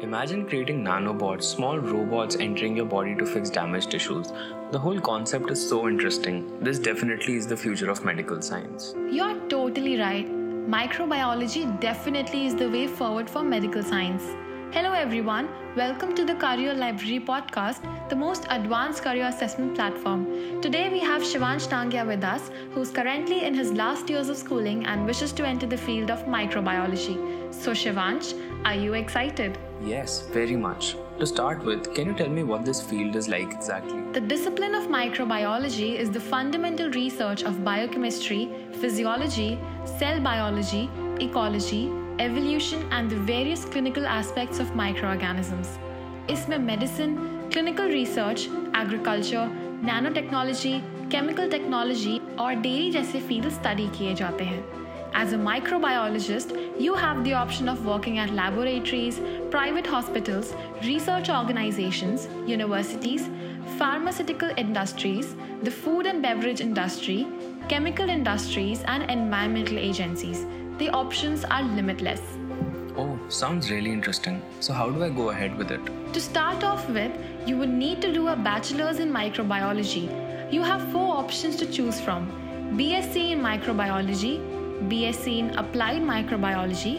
Imagine creating nanobots, small robots entering your body to fix damaged tissues. The whole concept is so interesting. This definitely is the future of medical science. You're totally right. Microbiology definitely is the way forward for medical science. Hello, everyone. Welcome to the Career Library podcast, the most advanced career assessment platform. Today, we have Shivansh Tangya with us, who's currently in his last years of schooling and wishes to enter the field of microbiology. So, Shivansh, are you excited? Yes, very much. To start with, can you tell me what this field is like exactly? The discipline of microbiology is the fundamental research of biochemistry, physiology, cell biology, ecology, evolution and the various clinical aspects of microorganisms. इसमें medicine clinical research agriculture nano technology chemical technology और dairy जैसे field study किए जाते हैं As a microbiologist, you have the option of working at laboratories, private hospitals, research organizations, universities, pharmaceutical industries, the food and beverage industry, chemical industries, and environmental agencies. The options are limitless. Oh, sounds really interesting. So, how do I go ahead with it? To start off with, you would need to do a bachelor's in microbiology. You have four options to choose from BSc in microbiology, BSc in applied microbiology,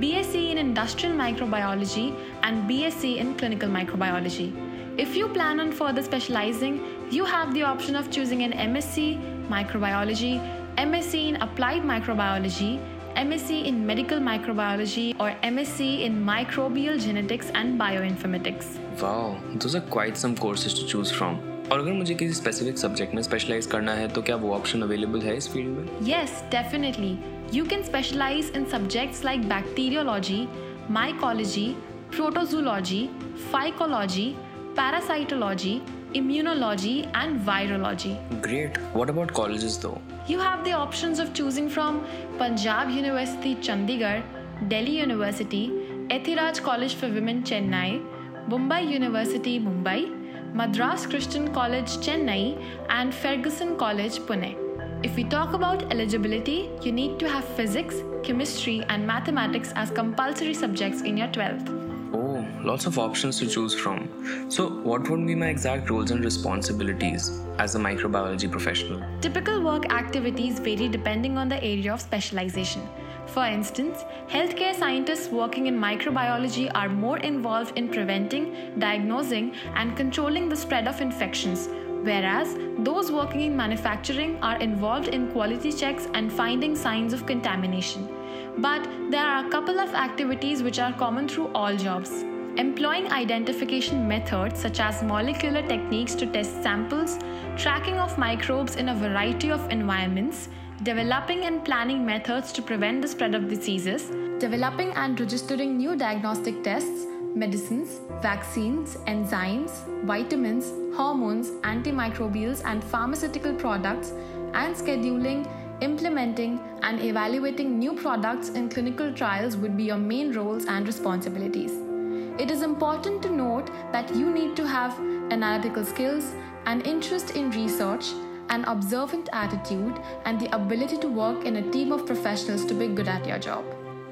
BSc in industrial microbiology, and BSc in clinical microbiology. If you plan on further specializing, you have the option of choosing an MSc microbiology, MSc in applied microbiology, MSc in medical microbiology, or MSc in microbial genetics and bioinformatics. Wow, those are quite some courses to choose from. और अगर मुझे किसी specific subject में specialise करना है तो क्या वो ऑप्शन अवेलेबल है इस फील्ड में Yes, definitely. You can specialize in subjects like bacteriology, mycology, protozoology, phycology, parasitology, immunology, and virology. Great. What about colleges though? You have the options of choosing from Punjab University Chandigarh, Delhi University, Ethiraj College for Women Chennai, Mumbai University Mumbai, Madras Christian College Chennai, and Fergusson College Pune. If we talk about eligibility, you need to have physics, chemistry, and mathematics as compulsory subjects in your 12th. Lots of options to choose from. So, what would be my exact roles and responsibilities as a microbiology professional? Typical work activities vary depending on the area of specialization. For instance, healthcare scientists working in microbiology are more involved in preventing, diagnosing, and controlling the spread of infections, whereas those working in manufacturing are involved in quality checks and finding signs of contamination. But there are a couple of activities which are common through all jobs. Employing identification methods such as molecular techniques to test samples, tracking of microbes in a variety of environments, developing and planning methods to prevent the spread of diseases, developing and registering new diagnostic tests, medicines, vaccines, enzymes, vitamins, hormones, antimicrobials, and pharmaceutical products, and scheduling, implementing, and evaluating new products in clinical trials would be your main roles and responsibilities. It is important to note that you need to have analytical skills, an interest in research, an observant attitude, and the ability to work in a team of professionals to be good at your job.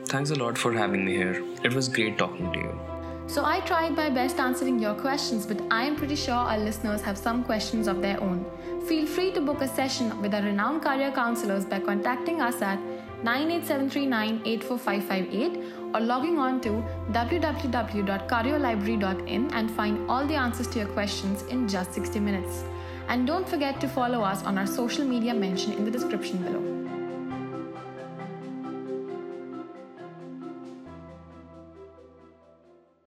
Thanks a lot for having me here. It was great talking to you. So, I tried my best answering your questions, but I am pretty sure our listeners have some questions of their own. Feel free to book a session with our renowned career counselors by contacting us at 98739 or logging on to www.careerlibrary.in and find all the answers to your questions in just 60 minutes. And don't forget to follow us on our social media mentioned in the description below.